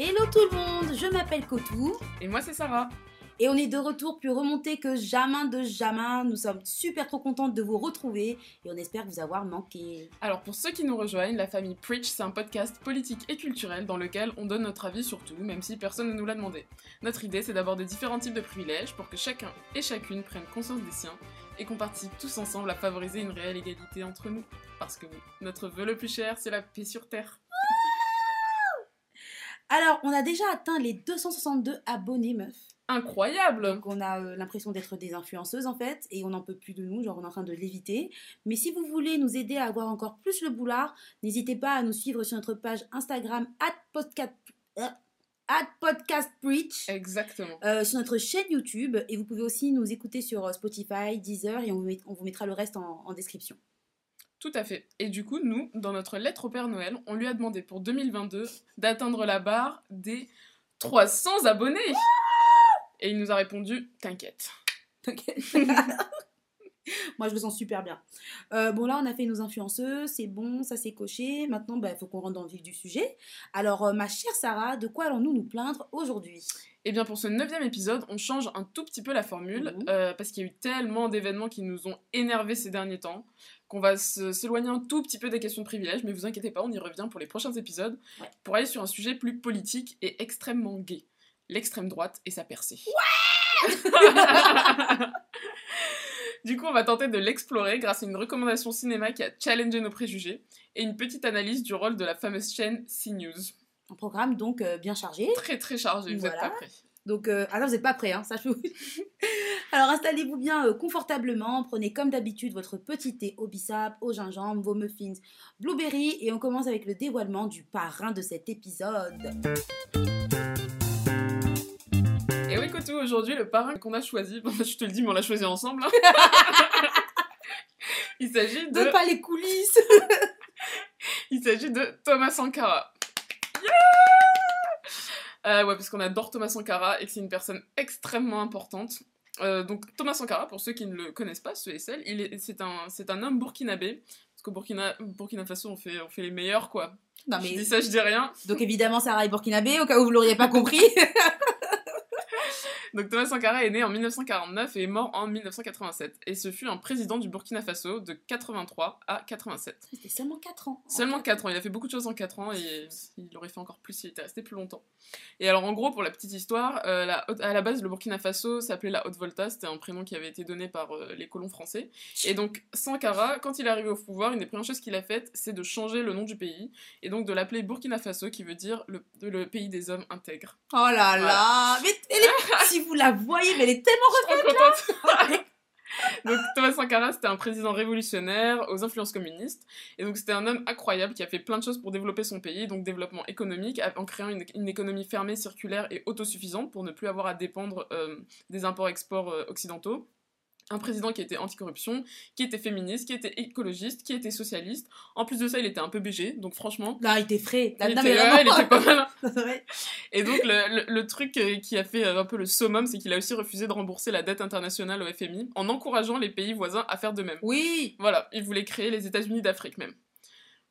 Hello tout le monde, je m'appelle Kotou Et moi, c'est Sarah. et on est de retour plus remonté que jamais de jamais. Nous sommes super trop contentes de vous retrouver et on espère vous avoir manqué. Alors, pour ceux qui nous rejoignent, la famille Preach, c'est un podcast politique et culturel dans lequel on donne notre avis sur tout, même si personne ne nous l'a demandé. Notre idée, c'est d'aborder différents types de privilèges pour que chacun et chacune prenne conscience des siens et qu'on participe tous ensemble à favoriser une réelle égalité entre nous. Parce que notre vœu le plus cher, c'est la paix sur Terre. Alors, on a déjà atteint les 262 abonnés meufs. Incroyable Donc on a euh, l'impression d'être des influenceuses en fait et on n'en peut plus de nous, genre on est en train de l'éviter. Mais si vous voulez nous aider à avoir encore plus le boulard, n'hésitez pas à nous suivre sur notre page Instagram at podcast, euh, at podcast preach. Exactement. Euh, sur notre chaîne YouTube et vous pouvez aussi nous écouter sur Spotify, Deezer et on vous, met- on vous mettra le reste en, en description. Tout à fait. Et du coup, nous, dans notre lettre au Père Noël, on lui a demandé pour 2022 d'atteindre la barre des 300 abonnés. Et il nous a répondu T'inquiète. Moi je me sens super bien. Euh, bon là on a fait nos influenceuses, c'est bon, ça c'est coché. Maintenant il faut qu'on rentre dans le vif du sujet. Alors euh, ma chère Sarah, de quoi allons-nous nous plaindre aujourd'hui? Et bien pour ce neuvième épisode, on change un tout petit peu la formule Mhm. euh, parce qu'il y a eu tellement d'événements qui nous ont énervés ces derniers temps qu'on va s'éloigner un tout petit peu des questions de privilèges, mais vous inquiétez pas, on y revient pour les prochains épisodes Ouais. pour aller sur un sujet plus politique et extrêmement gay. L'extrême droite et sa percée. Du coup, on va tenter de l'explorer grâce à une recommandation cinéma qui a challengé nos préjugés et une petite analyse du rôle de la fameuse chaîne CNews. Un programme donc euh, bien chargé. Très très chargé, vous êtes Voilà. pas prêts. Donc, euh, ah non, vous n'êtes pas prêts, hein, ça je vous- Alors installez-vous bien euh, confortablement, prenez comme d'habitude votre petit thé au bissap, au gingembre, vos muffins blueberry et on commence avec le dévoilement du parrain de cet épisode. Et oui, Kotou, aujourd'hui, le parrain qu'on a choisi, bon, je te le dis, mais on l'a choisi ensemble. hein. Il s'agit de, Donne pas les coulisses il s'agit de Thomas Sankara. Euh, ouais, parce qu'on adore Thomas Sankara et que c'est une personne extrêmement importante. Euh, donc Thomas Sankara, pour ceux qui ne le connaissent pas, ceux et celles, c'est un, c'est un homme burkinabé. Parce qu'au Burkina, Burkina Faso, on fait, on fait les meilleurs, quoi. Non Je mais dis ça, je dis rien. donc évidemment Sarah est burkinabé au cas où vous l'auriez pas compris. Donc Thomas Sankara est né en 1949 et est mort en 1987. Et ce fut un président du Burkina Faso de 83 à 87. C'était seulement 4 ans. Seulement 4 ans, il a fait beaucoup de choses en 4 ans et il aurait fait encore plus s'il était resté plus longtemps. Et alors en gros, pour la petite histoire, euh, la Haute- à la base le Burkina Faso s'appelait la Haute-Volta, c'était un prénom qui avait été donné par euh, les colons français. Et donc Sankara, quand il est arrivé au pouvoir, une des premières choses qu'il a faites, c'est de changer le nom du pays et donc de l'appeler Burkina Faso qui veut dire le, le pays des hommes intègres. Oh là là Mais elle est- si vous la voyez, mais elle est tellement... contente. donc Thomas Sankara, c'était un président révolutionnaire aux influences communistes. Et donc c'était un homme incroyable qui a fait plein de choses pour développer son pays, donc développement économique, en créant une, une économie fermée, circulaire et autosuffisante pour ne plus avoir à dépendre euh, des imports-exports euh, occidentaux. Un président qui était anticorruption, qui était féministe, qui était écologiste, qui était socialiste. En plus de ça, il était un peu BG, donc franchement, Là, il était frais. Là, il non, était, mais ouais, vraiment. il était pas mal. Et donc, le, le- le truc euh, qui a fait euh, un peu le summum, c'est qu'il a aussi refusé de rembourser la dette internationale au FMI en encourageant les pays voisins à faire de même. Oui Voilà, il voulait créer les États-Unis d'Afrique même.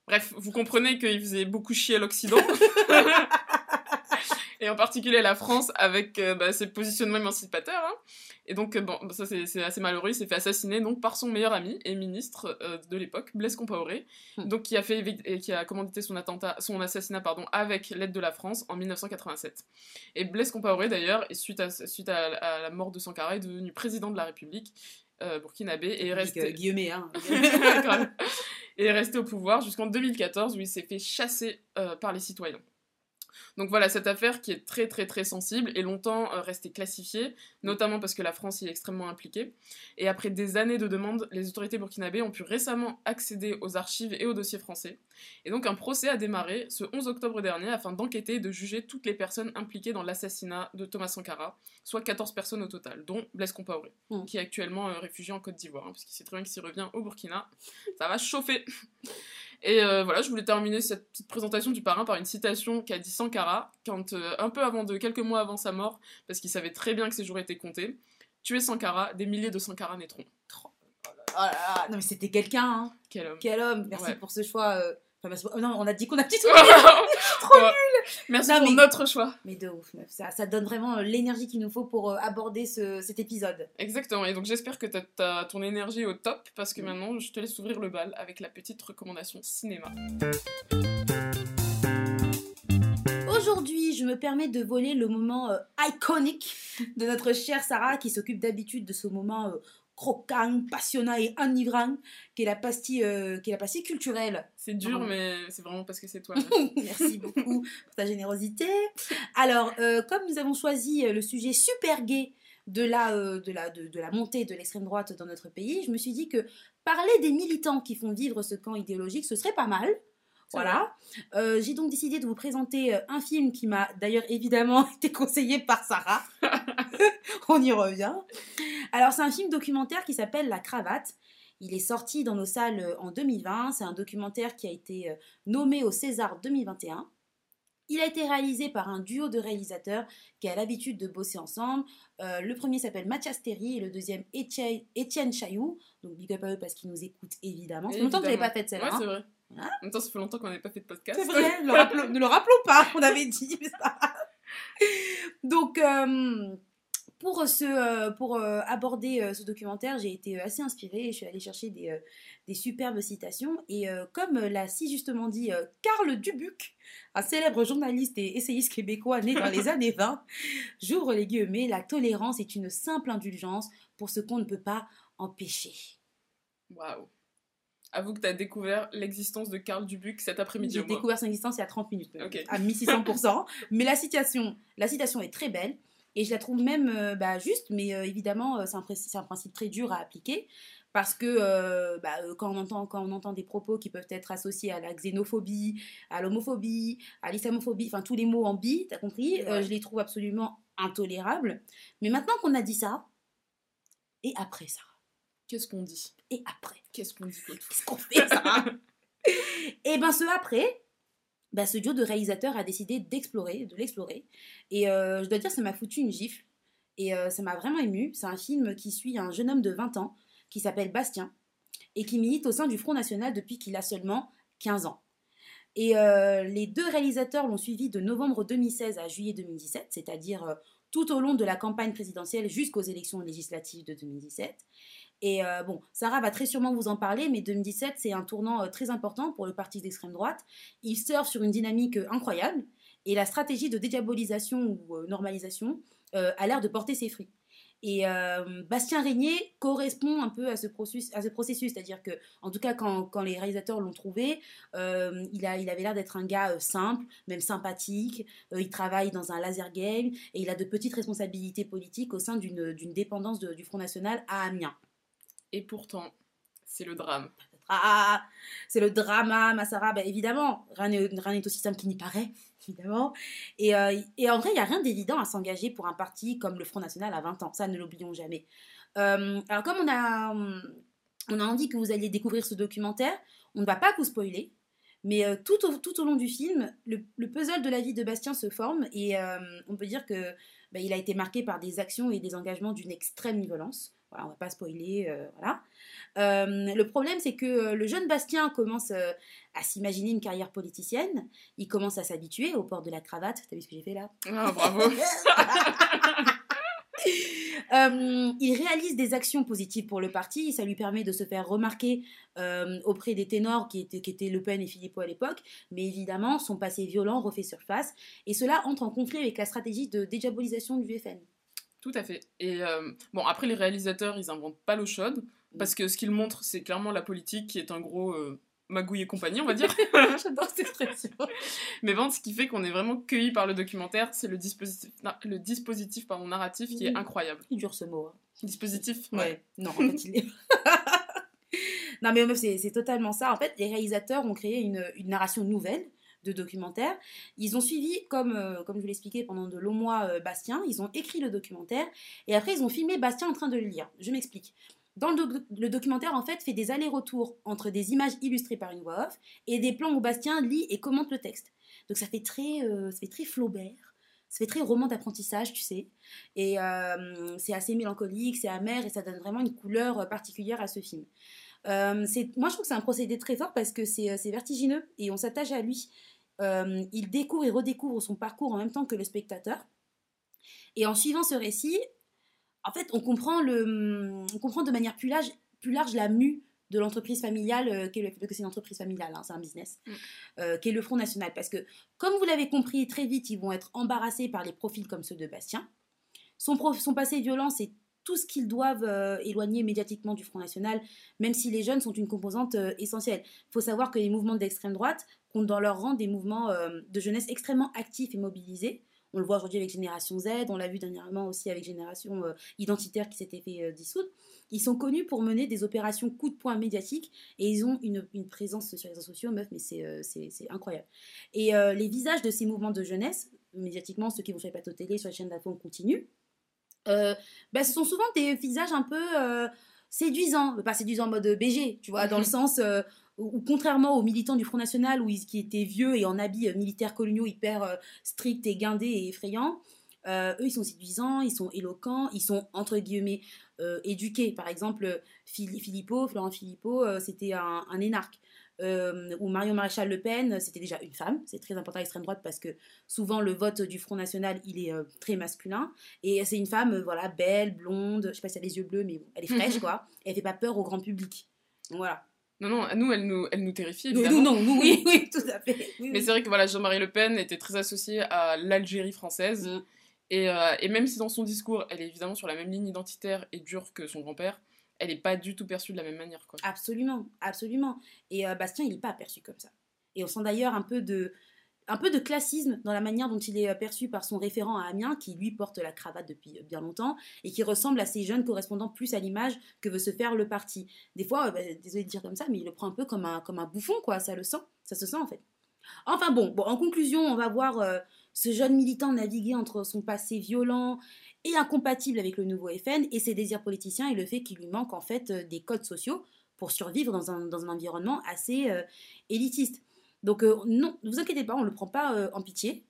Bref, vous comprenez qu'il faisait beaucoup chier l'Occident. Et en particulier la France avec euh, bah, ses positionnements émancipateurs. hein. Et donc, euh, bon, ça c'est assez malheureux, il s'est fait assassiner donc, par son meilleur ami et ministre euh, de l'époque, Blaise Compaoré, Hmm. donc qui a, fait, et qui a commandité son, attentat, son assassinat pardon, avec l'aide de la France en 1987. Et Blaise Compaoré d'ailleurs, suite, à, suite à, à la mort de Sankara, est devenu président de la République euh, burkinabé et est euh, resté... Guillemets, hein. Et est resté au pouvoir jusqu'en 2014 où il s'est fait chasser euh, par les citoyens. Donc voilà, cette affaire qui est très très très sensible est longtemps euh, restée classifiée, notamment parce que la France y est extrêmement impliquée. Et après des années de demandes, les autorités burkinabées ont pu récemment accéder aux archives et aux dossiers français. Et donc un procès a démarré ce 11 octobre dernier afin d'enquêter et de juger toutes les personnes impliquées dans l'assassinat de Thomas Sankara, soit 14 personnes au total, dont Blaise Compaoré, Mm. qui est actuellement euh, réfugié en Côte d'Ivoire, hein, parce qu'il sait très bien que s'il revient au Burkina, ça va chauffer. Et euh, voilà, je voulais terminer cette petite présentation du parrain par une citation qu'a dit Sankara, quand, euh, un peu avant de quelques mois avant sa mort, parce qu'il savait très bien que ses jours étaient comptés. Tuer Sankara, des milliers de Sankara naîtront. Oh là là, non mais c'était quelqu'un, hein. Quel homme. Quel homme. Merci Ouais. pour ce choix. euh, Enfin, parce que- non, on a dit qu'on a petit trop Trop nul Merci Non, pour mais- notre choix. Mais de ouf, meuf. Ça, ça donne vraiment euh, l'énergie qu'il nous faut pour euh, aborder ce- cet épisode. Exactement, et donc j'espère que tu as, ton énergie au top, parce que Mm. maintenant je te laisse ouvrir le bal avec la petite recommandation cinéma. Aujourd'hui, je me permets de voler le moment euh, iconique de notre chère Sarah qui s'occupe d'habitude de ce moment euh, croquant, passionnant et enivrant qui est la pastille, euh, la pastille culturelle. C'est dur, mais c'est vraiment parce que c'est toi. Merci beaucoup pour ta générosité. Alors, euh, comme nous avons choisi euh, le sujet super gay de la, euh, de la, de, de la montée de l'extrême droite dans notre pays, je me suis dit que parler des militants qui font vivre ce camp idéologique, ce serait pas mal. C'est Voilà. Euh, J'ai donc décidé de vous présenter euh, un film qui m'a d'ailleurs évidemment été conseillé par Sarah. On y revient. Alors, c'est un film documentaire qui s'appelle La Cravate. Il est sorti dans nos salles euh, en 2020. C'est un documentaire qui a été nommé au César 2021. Il a été réalisé par un duo de réalisateurs qui a l'habitude de bosser ensemble. Euh, le premier s'appelle Mathias Terry et le deuxième Étienne Chailloux. Donc big up à eux parce qu'ils nous écoutent évidemment. Ça fait longtemps que je l'ai pas Ouais, celle-là. Hein. En même temps, ça fait longtemps qu'on n'avait pas fait de podcast. C'est vrai, ne le, rappelons, ne le rappelons pas, on avait dit. grave. Donc, euh, pour, ce, euh, pour euh, aborder ce documentaire, j'ai été assez inspirée et je suis allée chercher des, des superbes citations. Et euh, comme l'a si justement dit Karl Dubuc, un célèbre journaliste et essayiste québécois né dans les années 20, j'ouvre les guillemets, la tolérance est une simple indulgence pour ce qu'on ne peut pas empêcher. Waouh. Avoue que tu as découvert l'existence de Karl Dubuc cet après-midi J'ai découvert son existence il y a 30 minutes, même, Ok. à 1600%. mais la citation, la citation est très belle et je la trouve même euh, bah, juste, mais euh, évidemment, euh, c'est un, principe très dur à appliquer parce que euh, bah, quand, on entend, quand on entend des propos qui peuvent être associés à la xénophobie, à l'homophobie, à l'islamophobie, enfin tous les mots en bi, t'as compris, Ouais. je les trouve absolument intolérables. Mais maintenant qu'on a dit ça, et après ça, Qu'est-ce qu'on dit? Et après, Qu'est-ce qu'on dit Qu'est-ce qu'on fait, ça? Et ben ce après, ben, ce duo de réalisateurs a décidé d'explorer, de l'explorer. Et euh, je dois dire, ça m'a foutu une gifle. Et euh, ça m'a vraiment ému. C'est un film qui suit un jeune homme de 20 ans qui s'appelle Bastien et qui milite au sein du Front National depuis qu'il a seulement 15 ans. Et euh, les deux réalisateurs l'ont suivi de novembre 2016 à juillet 2017, c'est-à-dire tout au long de la campagne présidentielle jusqu'aux élections législatives de 2017. Et euh, bon, Sarah va très sûrement vous en parler, mais 2017, c'est un tournant euh, très important pour le parti d'extrême droite. Il surfe sur une dynamique euh, incroyable et la stratégie de dédiabolisation ou normalisation a l'air de porter ses fruits. Et Bastien Régnier correspond un peu à ce processus, c'est-à-dire que, en tout cas, quand, les réalisateurs l'ont trouvé, il, avait l'air d'être un gars simple, même sympathique. Il travaille dans un laser game et il a de petites responsabilités politiques au sein d'une dépendance du Front National à Amiens. Et pourtant, c'est le drame. Ah, c'est le drama, Massara. Ben, évidemment, rien n'est aussi simple qu'il n'y paraît, évidemment. Et, euh, en vrai, il n'y a rien d'évident à s'engager pour un parti comme le Front National à 20 ans. Ça, ne l'oublions jamais. Euh, alors, comme on a, on a dit que vous alliez découvrir ce documentaire, on ne va pas vous spoiler. Mais euh, tout, au, tout au long du film, le, le puzzle de la vie de Bastien se forme et on peut dire que ben, il a été marqué par des actions et des engagements d'une extrême violence. Voilà, on va pas spoiler, euh, voilà. Euh, le problème, c'est que euh, le jeune Bastien commence euh, à s'imaginer une carrière politicienne. Il commence à s'habituer au port de la cravate. T'as vu ce que j'ai fait là? Ah, bravo. Il réalise des actions positives pour le parti, ça lui permet de se faire remarquer auprès des ténors qui étaient, qui étaient Le Pen et Philippot à l'époque, mais évidemment son passé violent refait surface, et cela entre en conflit avec la stratégie de diabolisation du FN. Tout à fait. Et euh, bon, après, les réalisateurs, ils inventent pas l'eau chaude, parce que ce qu'ils montrent, c'est clairement la politique qui est un gros euh, magouille et compagnie, on va dire. J'adore cette expression. Mais bon, ce qui fait qu'on est vraiment cueilli par le documentaire, c'est le dispositif, le dispositif pardon, narratif qui est incroyable. Il dure ce mot. hein. Dispositif Ouais, non, en fait, il est. non, mais meuf, c'est c'est totalement ça. En fait, les réalisateurs ont créé une, une narration nouvelle de documentaire. Ils ont suivi, comme, euh, comme je vous l'expliquais pendant de longs mois, euh, Bastien. Ils ont écrit le documentaire et après, ils ont filmé Bastien en train de le lire. Je m'explique. Dans le, doc- le documentaire, en fait, fait des allers-retours entre des images illustrées par une voix off et des plans où Bastien lit et commente le texte. Donc ça fait très, euh, ça fait très Flaubert. Ça fait très roman d'apprentissage, tu sais. Et c'est assez mélancolique, c'est amer et ça donne vraiment une couleur particulière à ce film. Euh, moi, je trouve que c'est un procédé très fort parce que c'est vertigineux et on s'attache à lui. Euh, il découvre et redécouvre son parcours en même temps que le spectateur. Et en suivant ce récit, en fait, on comprend, le, on comprend de manière plus large, plus large la mue de l'entreprise familiale, euh, qu'est le- parce que c'est une entreprise familiale, hein, c'est un business, Mm. euh, qui est le Front National. Parce que, comme vous l'avez compris, très vite, ils vont être embarrassés par les profils comme ceux de Bastien. Son, prof- son passé violent, c'est tout ce qu'ils doivent euh, éloigner médiatiquement du Front National, même si les jeunes sont une composante euh, essentielle. Il faut savoir que les mouvements d'extrême droite comptent dans leur rang des mouvements euh, de jeunesse extrêmement actifs et mobilisés. On le voit aujourd'hui avec Génération Z, on l'a vu dernièrement aussi avec Génération Identitaire qui s'était fait dissoudre. Ils sont connus pour mener des opérations coup de poing médiatiques et ils ont une, présence sur les réseaux sociaux, meuf, mais c'est incroyable. Et les visages de ces mouvements de jeunesse, médiatiquement, ceux qui vont sur les plateaux télé, sur les chaînes d'info, on continue, euh, bah, ce sont souvent des visages un peu euh, séduisants, pas séduisants en mode BG, tu vois, dans le sens euh, où, où contrairement aux militants du Front National, où ils, qui étaient vieux et en habits euh, militaires coloniaux hyper euh, stricts et guindés et effrayants, euh, eux, ils sont séduisants, ils sont éloquents, ils sont entre guillemets euh, éduqués. Par exemple, Phil- Philippot, Florent Philippot, euh, c'était un, un énarque. Euh, ou Marion Maréchal Le Pen, c'était déjà une femme. C'est très important à l'extrême droite parce que souvent le vote du Front National, il est euh, très masculin. Et c'est une femme, euh, voilà, belle, blonde, je sais pas si elle a les yeux bleus, mais bon, elle est fraîche, quoi. Et elle fait pas peur au grand public. Donc voilà. Non, non, à nous, elle nous, elle nous terrifie, Nous, évidemment. nous, non, nous, oui, oui, tout à fait. Oui, Mais oui. c'est vrai que voilà, Jean-Marie Le Pen était très associé à l'Algérie française. Mm. Et, euh, et même si dans son discours, elle est évidemment sur la même ligne identitaire et dure que son grand-père, elle n'est pas du tout perçue de la même manière. Quoi. Absolument, absolument. Et euh, Bastien, il n'est pas perçu comme ça. Et on sent d'ailleurs un peu de un peu de classisme dans la manière dont il est euh, perçu par son référent à Amiens, qui lui porte la cravate depuis euh, bien longtemps, et qui ressemble à ces jeunes correspondant plus à l'image que veut se faire le parti. Des fois, bah, désolé de dire comme ça, mais il le prend un peu comme un, comme un bouffon, quoi, ça le sent, ça se sent en fait. Enfin bon, bon en conclusion, on va voir ce jeune militant naviguer entre son passé violent et incompatible avec le nouveau FN et ses désirs politiciens et le fait qu'il lui manque en fait euh, des codes sociaux pour survivre dans un, dans un environnement assez euh, élitiste. Donc euh, non, ne vous inquiétez pas, on ne le prend pas euh, en pitié.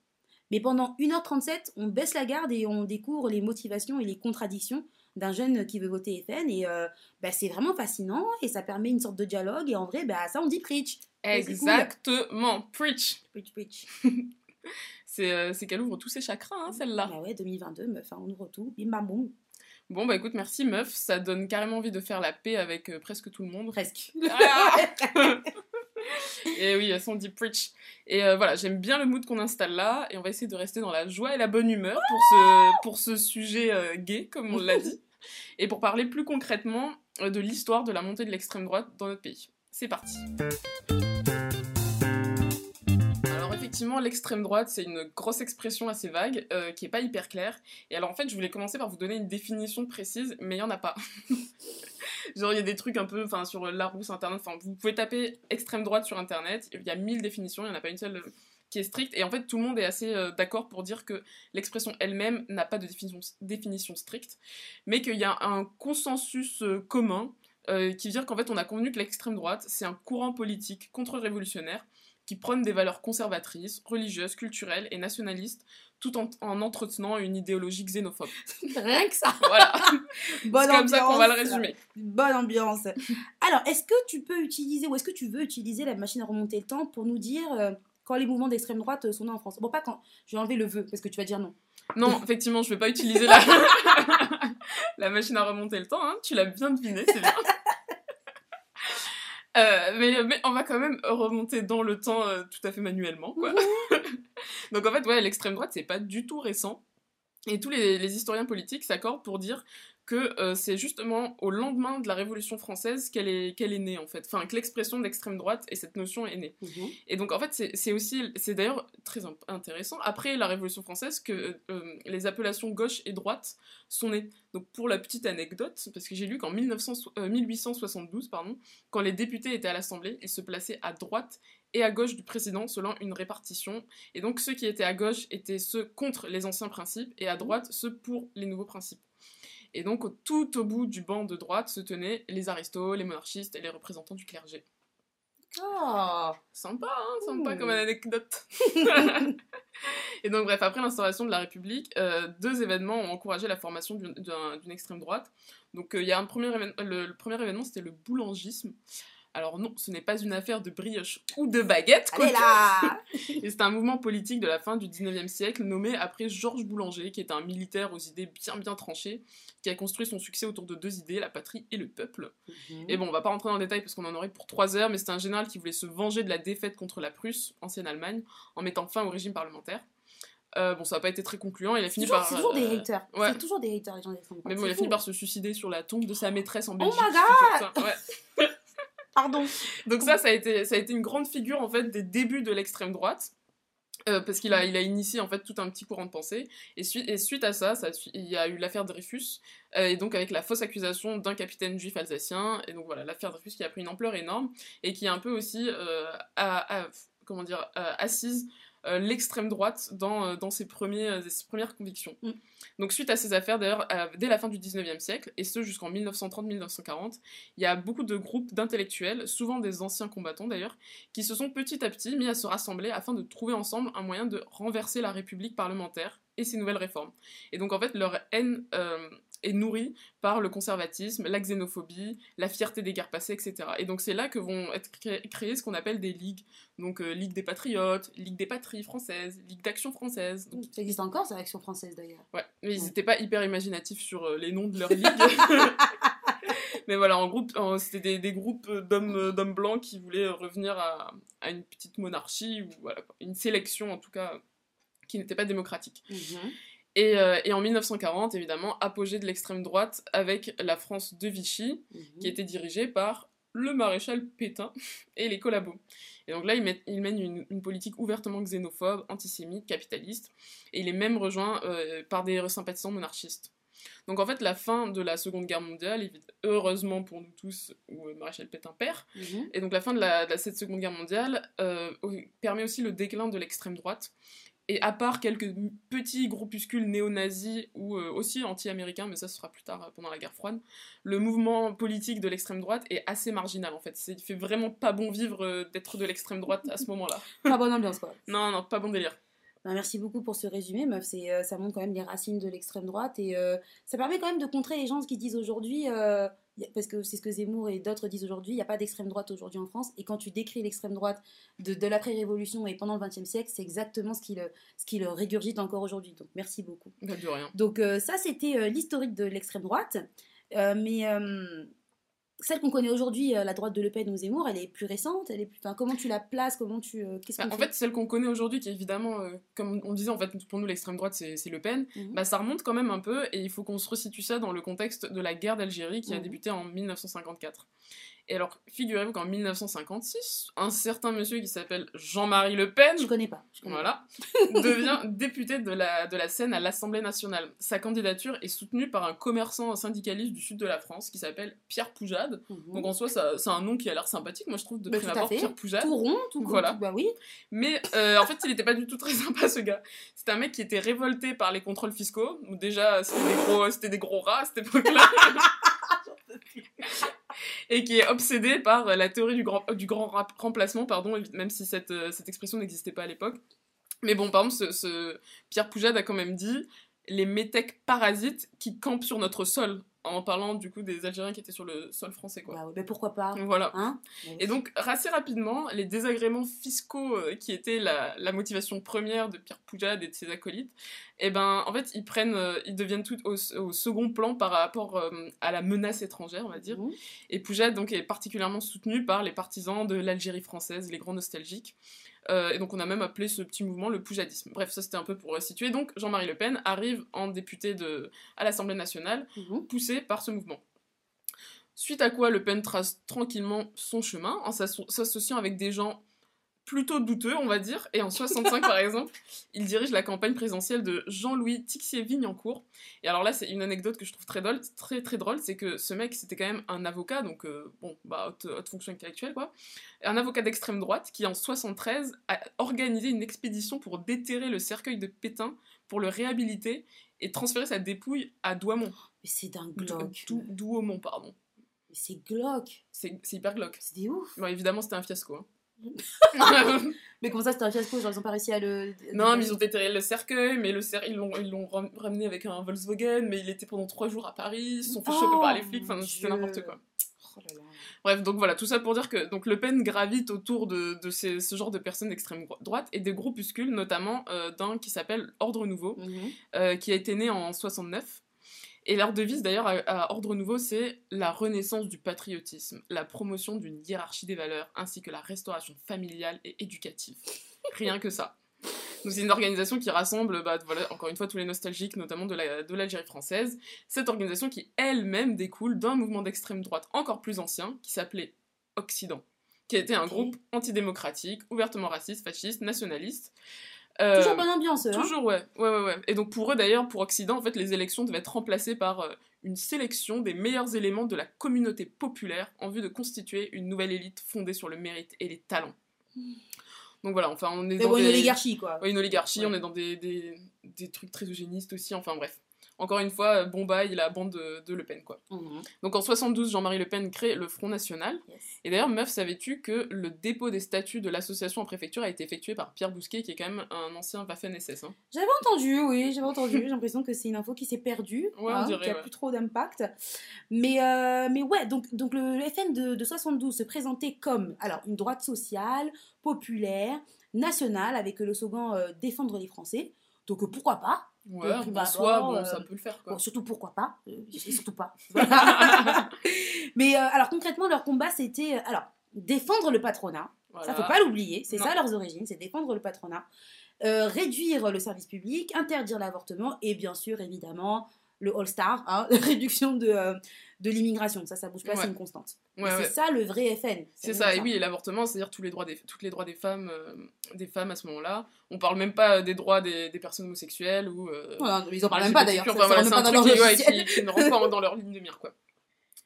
Mais pendant 1h37, on baisse la garde et on découvre les motivations et les contradictions d'un jeune qui veut voter FN. Et bah, c'est vraiment fascinant et ça permet une sorte de dialogue. Et en vrai, bah, ça on dit preach. Cool. Exactement, preach Preach, preach. C'est euh, c'est qu'elle ouvre tous ses chakras, hein, celle-là. Bah ouais, 2022, meuf, hein, on ouvre tout. Bim bam boum. Bon, bah écoute, merci meuf, ça donne carrément envie de faire la paix avec euh, presque tout le monde. Presque. Ah et oui, elles sont dit preach. Et euh, voilà, j'aime bien le mood qu'on installe là, et on va essayer de rester dans la joie et la bonne humeur pour ce, pour ce sujet euh, gay, comme on l'a dit, et pour parler plus concrètement de l'histoire de la montée de l'extrême droite dans notre pays. C'est parti. Effectivement, l'extrême droite, c'est une grosse expression assez vague, euh, qui est pas hyper claire. Et alors en fait, je voulais commencer par vous donner une définition précise, mais il y en a pas. Genre, il y a des trucs un peu, enfin, sur Larousse, Internet, enfin, vous pouvez taper extrême droite sur Internet, il y a mille définitions, il n'y en a pas une seule euh, qui est stricte, et en fait, tout le monde est assez euh, d'accord pour dire que l'expression elle-même n'a pas de définition, stricte, mais qu'il y a un consensus commun qui veut dire qu'en fait, on a convenu que l'extrême droite, c'est un courant politique contre-révolutionnaire qui prône des valeurs conservatrices, religieuses, culturelles et nationalistes, tout en, en entretenant une idéologie xénophobe. Rien que ça. Voilà, Bonne c'est comme ça qu'on va le ambiance. résumer. Bonne ambiance. Alors, est-ce que tu peux utiliser, ou est-ce que tu veux utiliser la machine à remonter le temps pour nous dire euh, quand les mouvements d'extrême droite euh, sont nés en France? Bon, pas quand. Je vais enlever le vœu, parce que tu vas dire non. Non, effectivement, je vais pas utiliser la, la machine à remonter le temps, hein. tu l'as bien deviné, c'est bien. Euh, mais, mais on va quand même remonter dans le temps euh, tout à fait manuellement, quoi. Donc en fait, ouais, l'extrême droite, c'est pas du tout récent. Et tous les, les historiens politiques s'accordent pour dire que euh, c'est justement au lendemain de la Révolution française qu'elle est, qu'elle est née, en fait. Enfin, que l'expression d'extrême droite et cette notion est née. Et donc, en fait, c'est aussi, c'est d'ailleurs très intéressant, après la Révolution française, que euh, les appellations gauche et droite sont nées. Donc, pour la petite anecdote, parce que j'ai lu qu'en 1900 euh, 1872, pardon, quand les députés étaient à l'Assemblée, ils se plaçaient à droite et à gauche du président selon une répartition. Et donc, ceux qui étaient à gauche étaient ceux contre les anciens principes, et à droite, ceux pour les nouveaux principes. Et donc, tout au bout du banc de droite se tenaient les aristos, les monarchistes et les représentants du clergé. Oh Sympa, hein Sympa Ouh. comme anecdote. Et donc, bref, après l'instauration de la République, euh, deux événements ont encouragé la formation d'une d'un- d'une extrême droite. Donc, euh, il y a un premier le premier événement, c'était le boulangisme. Alors non, ce n'est pas une affaire de brioche ou de baguette, quoi. Là Et c'est un mouvement politique de la fin du 19e siècle nommé après Georges Boulanger, qui est un militaire aux idées bien bien tranchées, qui a construit son succès autour de deux idées, la patrie et le peuple. Et bon, on va pas rentrer dans le détail parce qu'on en aurait pour trois heures, mais c'est un général qui voulait se venger de la défaite contre la Prusse, ancienne Allemagne, en mettant fin au régime parlementaire. Euh, bon, ça n'a pas été très concluant, il a fini toujours, par... c'est toujours des euh, haters. ouais. C'est toujours des haters, les gens. Mais bon, il a fini par se suicider sur la tombe de sa maîtresse en Oh Belgique. my c'est pour ça, ouais. Donc ça, ça a, été, une grande figure en fait des débuts de l'extrême droite. euh, parce qu'il a, initié en fait tout un petit courant de pensée. Et, suite- à ça, il y a eu l'affaire Dreyfus, euh, et donc avec la fausse accusation d'un capitaine juif alsacien. Et donc voilà, l'affaire Dreyfus qui a pris une ampleur énorme et qui a un peu aussi euh, a- a- comment dire, euh, assise euh, l'extrême droite dans, euh, dans ses, premiers, euh, ses premières convictions. Mm. Donc suite à ces affaires, d'ailleurs, dès la fin du 19e siècle, et ce jusqu'en 1930-1940, il y a beaucoup de groupes d'intellectuels, souvent des anciens combattants d'ailleurs, qui se sont petit à petit mis à se rassembler afin de trouver ensemble un moyen de renverser la République parlementaire et ses nouvelles réformes. Et donc en fait, leur haine euh, est nourrie par le conservatisme, la xénophobie, la fierté des guerres passées, etc. Et donc c'est là que vont être cré- créées ce qu'on appelle des ligues. Donc euh, Ligue des Patriotes, Ligue des Patries françaises, Ligue d'Action française. Donc, Ça existe encore, c'est l'action française d'ailleurs. ouais, mais ils n'étaient pas hyper imaginatifs sur euh, les noms de leurs ligues. Mais voilà, en groupe, c'était des, des groupes d'hommes euh, d'hommes blancs qui voulaient revenir à, à une petite monarchie, ou voilà, une sélection en tout cas, qui n'était pas démocratique. Et, euh, et en 1940, évidemment, apogée de l'extrême droite avec la France de Vichy, Mhm. qui était dirigée par le maréchal Pétain et les collabos. Et donc là, il, met- il mène une, une politique ouvertement xénophobe, antisémite, capitaliste, et il est même rejoint euh, par des sympathisants monarchistes. Donc en fait, la fin de la Seconde Guerre mondiale, heureusement pour nous tous, où euh, maréchal Pétain perd, Mhm. et donc la fin de, la, de la- cette Seconde Guerre mondiale euh, permet aussi le déclin de l'extrême droite. Et à part quelques petits groupuscules néo-nazis ou euh, aussi anti-américains, mais ça ce sera plus tard euh, pendant la guerre froide, le mouvement politique de l'extrême droite est assez marginal en fait. C'est- Il fait vraiment pas bon vivre euh, d'être de l'extrême droite à ce moment-là. Pas bonne ambiance quoi. Non, non, pas bon délire. Ben, merci beaucoup pour ce résumé, meuf. C'est, euh, ça montre quand même les racines de l'extrême droite et euh, ça permet quand même de contrer les gens qui disent aujourd'hui, euh, parce que c'est ce que Zemmour et d'autres disent aujourd'hui, il n'y a pas d'extrême droite aujourd'hui en France. Et quand tu décris l'extrême droite de, de l'après-révolution et pendant le XXe siècle, c'est exactement ce qui le, ce qui le régurgite encore aujourd'hui. Donc merci beaucoup. Pas de rien. Donc euh, ça, c'était euh, l'historique de l'extrême droite. Euh, mais euh, celle qu'on connaît aujourd'hui, euh, la droite de Le Pen ou Zemmour, elle est plus récente. Elle est plus... enfin, comment tu la places Comment tu euh, Qu'est-ce Bah, en fait, celle qu'on connaît aujourd'hui, qui est évidemment, euh, comme on disait, en fait, pour nous, l'extrême droite, c'est c'est Le Pen, Mhm. bah, ça remonte quand même un peu, et il faut qu'on se resitue ça dans le contexte de la guerre d'Algérie qui a Mhm. débuté en 1954. Et alors, figurez-vous qu'en 1956, un certain monsieur qui s'appelle Jean-Marie Le Pen, Je connais pas. Je connais voilà, devient député de la, de la Seine à l'Assemblée nationale. Sa candidature est soutenue par un commerçant syndicaliste du sud de la France qui s'appelle Pierre Poujade. Mhm. Donc en soi, c'est un nom qui a l'air sympathique, moi je trouve, de Bah, prime abord. Pierre Poujade. tout rond, tout Voilà. tout- Bah oui. Mais euh, en fait, il n'était pas du tout très sympa ce gars. C'était un mec qui était révolté par les contrôles fiscaux. Où déjà, c'était des gros, des gros rats à cette époque-là. Et qui est obsédé par la théorie du grand, remplacement, pardon, même si cette, euh, cette expression n'existait pas à l'époque. Mais bon, par exemple, Pierre Poujade a quand même dit les métèques parasites qui campent sur notre sol, en parlant du coup des Algériens qui étaient sur le sol français, quoi. Bah, ouais, bah pourquoi pas voilà. hein? Et donc, assez rapidement, les désagréments fiscaux euh, qui étaient la, la motivation première de Pierre Poujade et de ses acolytes, eh ben, en fait, ils prennent, euh, ils deviennent tout au, au second plan par rapport euh, à la menace étrangère, on va dire. Mhm. Et Poujade, donc, est particulièrement soutenu par les partisans de l'Algérie française, les grands nostalgiques. Euh, et donc, on a même appelé ce petit mouvement le poujadisme. Bref, ça c'était un peu pour euh, situer. Donc, Jean-Marie Le Pen arrive en député de, à l'Assemblée nationale Mhm. poussé par ce mouvement. Suite à quoi Le Pen trace tranquillement son chemin en s'asso- s'associant avec des gens plutôt douteux, on va dire. Et en 65, par exemple, il dirige la campagne présidentielle de Jean-Louis Tixier-Vignancourt. Et alors là, c'est une anecdote que je trouve très drôle, très, très drôle c'est que ce mec, c'était quand même un avocat, donc euh, bon, bah, haute, haute fonction intellectuelle, quoi. Un avocat d'extrême droite qui, en 73, a organisé une expédition pour déterrer le cercueil de Pétain, pour le réhabiliter et transférer sa dépouille à Douaumont. Mais c'est d'un glauque. Dou- Douaumont, pardon. Mais c'est glauque. C'est c'est hyper glauque. C'est des ouf. Bon, évidemment, c'était un fiasco. hein. Mais comment ça, c'était un fiasco Genre, ils ont pas réussi à le. non, mais ils ont déterré le cercueil, mais le cer ils l'ont ils l'ont ram- ramené avec un Volkswagen, mais il était pendant trois jours à Paris, ils se sont fait Oh, choper par les flics, enfin mon c'était n'importe quoi. Oh là là. Bref, donc voilà, tout ça pour dire que donc Le Pen gravite autour de, de ces- ce genre de personnes d'extrême droite et des groupuscules, notamment euh, d'un qui s'appelle Ordre Nouveau, Mhm. euh, qui a été né en 69. Et leur devise d'ailleurs à, Ordre Nouveau, c'est la renaissance du patriotisme, la promotion d'une hiérarchie des valeurs, ainsi que la restauration familiale et éducative. Rien que ça. Donc c'est une organisation qui rassemble, bah, voilà, encore une fois, tous les nostalgiques, notamment de la- de l'Algérie française. Cette organisation qui elle-même découle d'un mouvement d'extrême droite encore plus ancien, qui s'appelait Occident, qui était un groupe antidémocratique, ouvertement raciste, fasciste, nationaliste. Euh, Toujours bonne ambiance, hein Toujours, ouais. ouais, ouais, ouais. Et donc pour eux d'ailleurs, pour Occident, en fait, les élections devaient être remplacées par euh, une sélection des meilleurs éléments de la communauté populaire en vue de constituer une nouvelle élite fondée sur le mérite et les talents. Donc voilà, enfin on est Mais dans bon, une des- oligarchie, quoi. Ouais, une oligarchie, Ouais. on est dans des, des, des trucs très eugénistes aussi, enfin bref. Encore une fois, Bombay, la bande de, de Le Pen, quoi. Mhm. Donc en 72, Jean-Marie Le Pen crée le Front National. Yes. Et d'ailleurs, meuf, savais-tu que le dépôt des statuts de l'association en préfecture a été effectué par Pierre Bousquet, qui est quand même un ancien Waffen-SS. hein. J'avais entendu, oui, j'avais entendu. J'ai l'impression que c'est une info qui s'est perdue, Ouais, hein, dirait, qui a ouais. plus trop d'impact. Mais, euh, mais ouais, donc, donc le, le FN de, de 72 se présentait comme alors une droite sociale, populaire, nationale, avec le slogan euh, défendre les Français. Donc euh, pourquoi pas? Ouais, en soi, bon, bon, euh, ça peut le faire, quoi. Bon, surtout pourquoi pas euh, surtout pas. mais euh, alors concrètement, leur combat c'était alors défendre le patronat. Voilà. Ça, faut pas l'oublier. C'est ça leurs origines, c'est défendre le patronat, euh, réduire le service public, interdire l'avortement et bien sûr, évidemment, le All-Star, hein, réduction de, euh, de l'immigration. Ça, ça bouge pas, Ouais. c'est une constante. Ouais, c'est ça le vrai FN. C'est ça, et oui, et l'avortement, c'est-à-dire tous les droits des, tous les droits des femmes, euh, des femmes à ce moment-là. On parle même pas des droits des, des personnes homosexuelles ou. euh, Ouais, ils en parlent même pas d'ailleurs. enfin, voilà, c'est un truc qui, qui- qui ne rentre pas dans leur ligne de mire, quoi.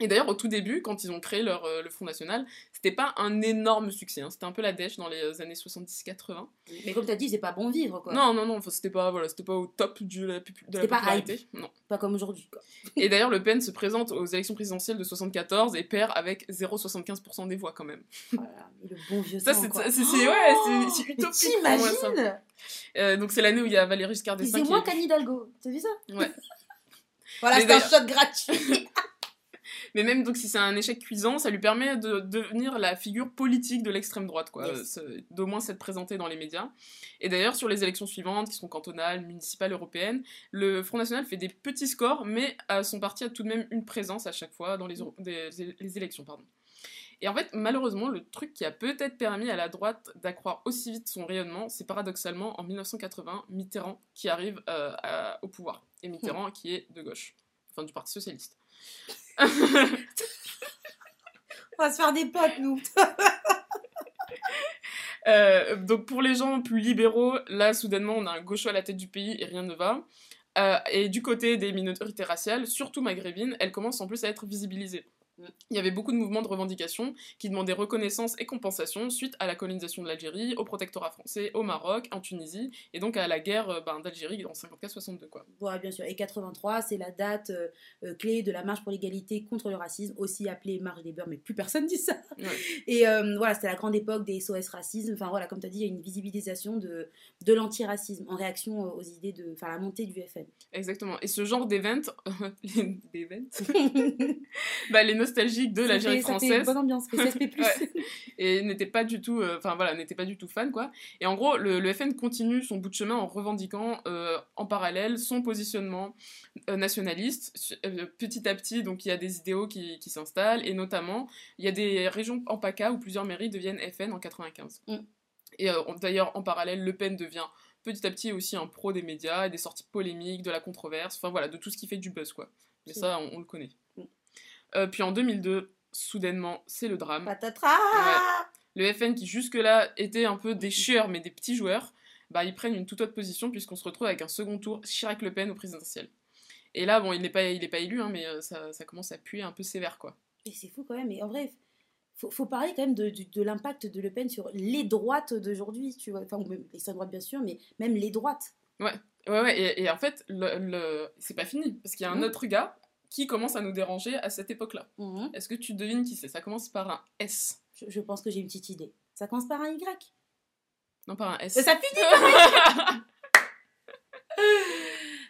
Et d'ailleurs, au tout début, quand ils ont créé leur, euh, le Front National, c'était pas un énorme succès. hein. C'était un peu la dèche dans les années 70-80. Mais comme tu as dit, c'est pas bon vivre, quoi. Non, non, non, c'était pas, voilà, pas au top du, la, de la C'était pas popularité. Non. Pas comme aujourd'hui, quoi. Et d'ailleurs, Le Pen se présente aux élections présidentielles de 74 et perd avec 0,75% des voix quand même. Voilà, le bon vieux Ça, c'est ouais, Mais utopique pour moi, ça. t'imagines Euh, donc c'est l'année où il y a Valéry Giscard d'Estaing c'est moins qu'Anne Hidalgo. T'as vu ça Ouais. Voilà, c'est un shot gratuit. Mais même donc si c'est un échec cuisant, ça lui permet de devenir la figure politique de l'extrême droite, quoi. Yes. Euh, D'au moins s'être présenté dans les médias. Et d'ailleurs, sur les élections suivantes, qui sont cantonales, municipales, européennes, le Front National fait des petits scores, mais son parti a tout de même une présence à chaque fois dans les, euro- des- les élections. Pardon. Et en fait, malheureusement, le truc qui a peut-être permis à la droite d'accroître aussi vite son rayonnement, c'est paradoxalement en 1980 Mitterrand qui arrive euh, à- au pouvoir. Et Mitterrand qui est de gauche, enfin du Parti Socialiste. On va se faire des potes, nous. Euh, donc pour les gens plus libéraux, là soudainement on a un gaucho à la tête du pays et rien ne va. Euh, et du côté des minorités raciales, surtout maghrébines, elles commencent en plus à être visibilisées. Mm. Il y avait beaucoup de mouvements de revendication qui demandaient reconnaissance et compensation suite à la colonisation de l'Algérie, au protectorat français, au Maroc, en Tunisie, et donc à la guerre euh, ben, d'Algérie en 54-62 quoi. Ouais, bien sûr. Et 83, c'est la date euh, euh, clé de la marche pour l'égalité contre le racisme, aussi appelée marche des beurs, mais plus personne dit ça. Ouais. Et euh, voilà, c'était la grande époque des SOS racisme. Enfin voilà, comme tu as dit, il y a une visibilisation de, de l'antiracisme en réaction aux idées de. Enfin, la montée du FN. Exactement. Et ce genre d'événements, les, d'événements bah, les nostalgiques de l'Algérie française, bonne ambiance, CSP+. Ouais. et n'était pas du tout euh, enfin voilà n'était pas du tout fan quoi et en gros le, le FN continue son bout de chemin en revendiquant euh, en parallèle son positionnement euh, nationaliste petit à petit donc il y a des idéaux qui, qui s'installent et notamment il y a des régions en PACA où plusieurs mairies deviennent FN en 95 Mm. et d'ailleurs en parallèle Le Pen devient petit à petit aussi un pro des médias et des sorties polémiques de la controverse enfin voilà de tout ce qui fait du buzz quoi mais ça on, on le connaît. Euh, puis en 2002 soudainement c'est le drame Patatras le FN qui jusque-là était un peu des chieurs mais des petits joueurs, bah ils prennent une toute autre position puisqu'on se retrouve avec un second tour Chirac-Le Pen au présidentiel. Et là, bon, il n'est pas, il est pas élu, hein, mais euh, ça, ça commence à puer un peu sévère, quoi. Et c'est fou quand même. Et en vrai, faut, faut parler quand même de, de, de l'impact de Le Pen sur les droites d'aujourd'hui, tu vois. Enfin, même l'extrême droite, bien sûr, mais même les droites. Ouais, ouais, et, et en fait, le, le- c'est pas fini, parce qu'il y a un autre gars qui commence à nous déranger à cette époque-là. Mhm. Est-ce que tu devines qui c'est? Ça commence par un S. je, je pense que j'ai une petite idée. Ça commence par un Y. Non, par un S. Ça finit.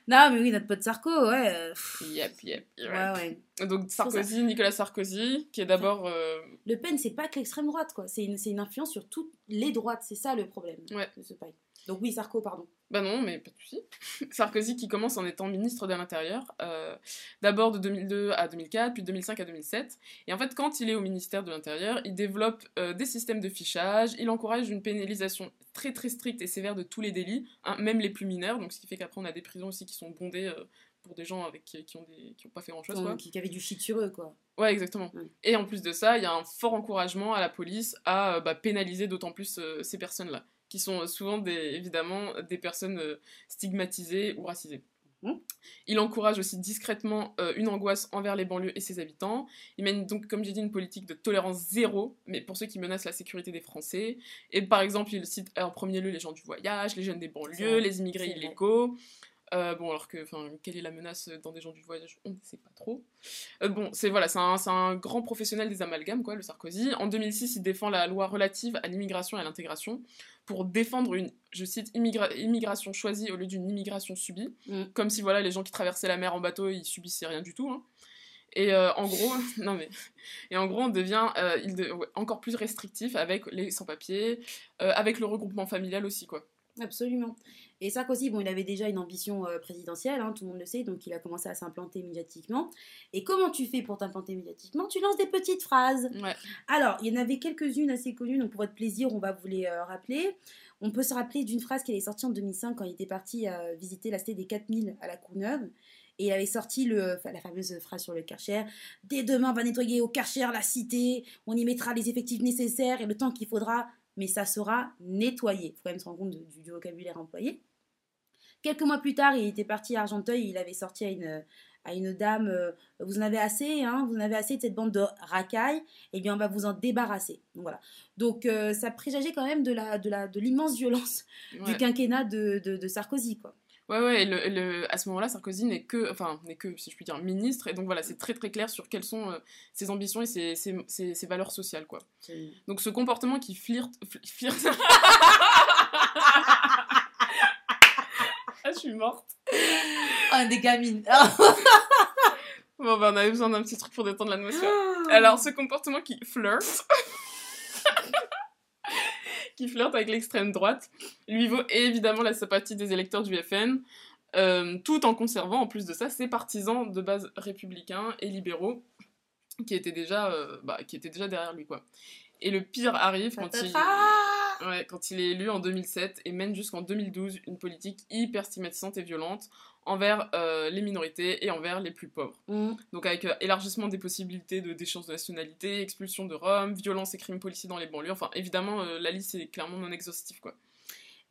Non, mais oui, notre pote Sarko, ouais. euh, Yep, yep, yep. Ouais, ouais. Donc Sarkozy, Nicolas Sarkozy, qui est d'abord... euh, Le Pen, c'est pas que l'extrême droite, quoi. C'est une, influence sur toutes les droites. C'est ça le problème Ouais. de ce paille. Donc oui, Sarko, pardon. Bah non, mais pas de souci. Sarkozy qui commence en étant ministre de l'Intérieur, euh, d'abord de 2002 à 2004, puis de 2005 à 2007. Et en fait, quand il est au ministère de l'Intérieur, il développe euh, des systèmes de fichage, il encourage une pénalisation très très stricte et sévère de tous les délits, hein, même les plus mineurs, donc ce qui fait qu'après on a des prisons aussi qui sont bondées euh, pour des gens avec qui, qui ont des, qui ont pas fait grand chose. Ouais, quoi. qui, qui avait du shit sur eux, quoi. Ouais, exactement. Ouais. Et en plus de ça, il y a un fort encouragement à la police à bah, pénaliser d'autant plus ces personnes-là, qui sont euh, souvent des, évidemment des personnes euh, stigmatisées ou racisées. Mhm. Il encourage aussi discrètement euh, une angoisse envers les banlieues et ses habitants. Il mène donc, comme j'ai dit, une politique de tolérance zéro, mais pour ceux qui menacent la sécurité des Français. Et par exemple, il cite en premier lieu les gens du voyage, les jeunes des banlieues, les immigrés illégaux. Euh, bon, alors que, enfin, quelle est la menace dans des gens du voyage On ne sait pas trop. Euh, bon, c'est voilà, c'est un, un grand professionnel des amalgames, quoi, le Sarkozy. En 2006, il défend la loi relative à l'immigration et à l'intégration pour défendre une, je cite, immigra- immigration choisie au lieu d'une immigration subie. Mm. Comme si, voilà, les gens qui traversaient la mer en bateau, ils subissaient rien du tout. hein. Et euh, en gros, non mais, et en gros, on devient il de- ouais, encore plus restrictif avec les sans-papiers, avec le regroupement familial aussi, quoi. Absolument. Et Sarkozy, bon, il avait déjà une ambition euh, présidentielle, hein, tout le monde le sait, donc il a commencé à s'implanter médiatiquement. Et comment tu fais pour t'implanter médiatiquement? Tu lances des petites phrases. Ouais. Alors, il y en avait quelques-unes assez connues, donc pour votre plaisir, on va vous les euh, rappeler. On peut se rappeler d'une phrase qui est sortie en 2005 quand il était parti euh, visiter la cité des 4000 à la Courneuve. Et il avait sorti le, la fameuse phrase sur le Karcher. Dès demain, on va nettoyer au Karcher la cité. On y mettra les effectifs nécessaires et le temps qu'il faudra. Mais ça sera nettoyé. Il faut quand même se rendre compte de- du, du vocabulaire employé. Quelques mois plus tard, il était parti à Argenteuil. Il avait sorti à une, à une dame euh, Vous en avez assez, hein, vous en avez assez de cette bande de racailles. Eh bien, on va vous en débarrasser. Donc, voilà. Donc, euh, ça présageait quand même de la de la de l'immense violence du quinquennat de, de, de Sarkozy, quoi. Ouais, ouais, et le, le- à ce moment-là, Sarkozy n'est que, enfin, n'est que, si je puis dire, ministre, et donc voilà, c'est très très clair sur quelles sont euh, ses ambitions et ses, ses, ses- ses valeurs sociales, quoi. Donc ce comportement qui flirte... fl- flirte... ah, je suis morte. Ah, des gamines. Bon, bah, on avait besoin d'un petit truc pour détendre l'atmosphère. Alors, ce comportement qui flirte... qui flirte avec l'extrême droite, lui vaut évidemment la sympathie des électeurs du FN, euh, tout en conservant, en plus de ça, ses partisans de base républicains et libéraux, qui étaient déjà, euh, bah, qui étaient déjà derrière lui, quoi. Et le pire arrive quand il... Ouais, quand il est élu en 2007 et mène jusqu'en 2012 une politique hyper stigmatisante et violente envers euh, les minorités et envers les plus pauvres. Mm. Donc avec euh, élargissement des possibilités de d'échange de nationalité, expulsion de Rome, violence et crimes policiers dans les banlieues. Enfin, évidemment, euh, la liste est clairement non exhaustive, quoi.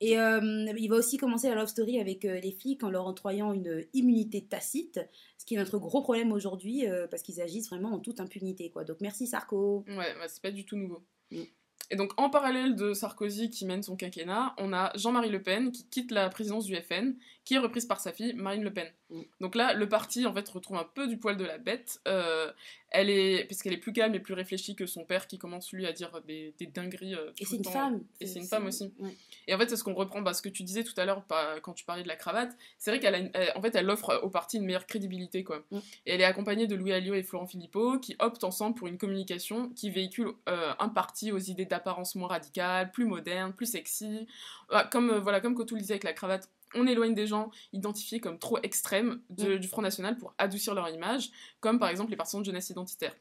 Et il va aussi commencer la love story avec les flics en leur octroyant une immunité tacite, ce qui est notre gros problème aujourd'hui parce qu'ils agissent vraiment en toute impunité. Quoi. Donc merci Sarko. Ouais, bah, c'est pas du tout nouveau. Mm. Et donc, en parallèle de Sarkozy qui mène son quinquennat, on a Jean-Marie Le Pen qui quitte la présidence du FN, qui est reprise par sa fille, Marine Le Pen. Mm. Donc là, le parti, en fait, retrouve un peu du poil de la bête. Euh, elle est, puisqu'elle est plus calme et plus réfléchie que son père qui commence, lui, à dire des, des dingueries. euh, Et c'est une temps. femme. Et c'est une femme aussi. Ouais. Et en fait, c'est ce qu'on reprend, bah, ce que tu disais tout à l'heure quand tu parlais de la cravate. C'est vrai qu'elle en fait, elle offre au parti une meilleure crédibilité, quoi. Mm. Et elle est accompagnée de Louis Alliot et Florent Philippot, qui optent ensemble pour une communication qui véhicule euh, un parti aux idées d'apparence moins radicales, plus modernes, plus sexy. Ah, comme, voilà, comme Cotou le disait avec la cravate, on éloigne des gens identifiés comme trop extrêmes de- du Front National pour adoucir leur image, comme par exemple les partisans de jeunesse identitaire.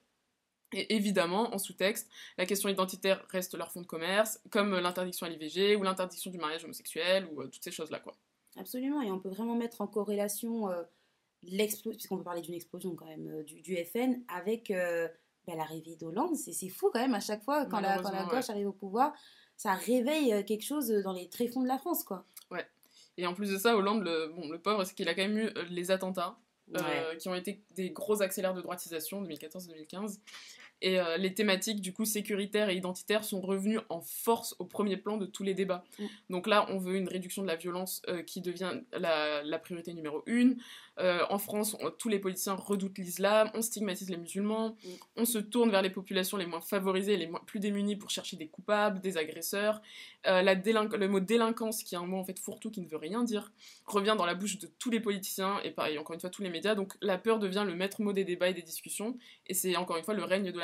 Et évidemment, en sous-texte, la question identitaire reste leur fonds de commerce, comme l'interdiction à l'IVG ou l'interdiction du mariage homosexuel ou euh, toutes ces choses-là, quoi. Absolument. Et on peut vraiment mettre en corrélation euh, l'explosion, puisqu'on peut parler d'une explosion quand même, euh, du, du FN avec bah, l'arrivée d'Hollande. C'est fou quand même à chaque fois quand la, quand la Malheureusement, gauche arrive au pouvoir. Ça réveille quelque chose dans les tréfonds de la France, quoi. Et en plus de ça, Hollande, le, bon, le pauvre, c'est qu'il a quand même eu euh, les attentats, euh, qui ont été des gros accélères de droitisation 2014-2015. Et euh, les thématiques, du coup, sécuritaires et identitaires sont revenues en force au premier plan de tous les débats. Mm. Donc là, on veut une réduction de la violence euh, qui devient la, la priorité numéro une. Euh, en France, on- tous les politiciens redoutent l'islam, on stigmatise les musulmans, Mm. on se tourne vers les populations les moins favorisées, les moins, plus démunies pour chercher des coupables, des agresseurs. La le mot délinquance, qui est un mot en fait fourre-tout qui ne veut rien dire, revient dans la bouche de tous les politiciens et pareil, encore une fois, tous les médias. Donc la peur devient le maître mot des débats et des discussions, et c'est encore une fois le règne de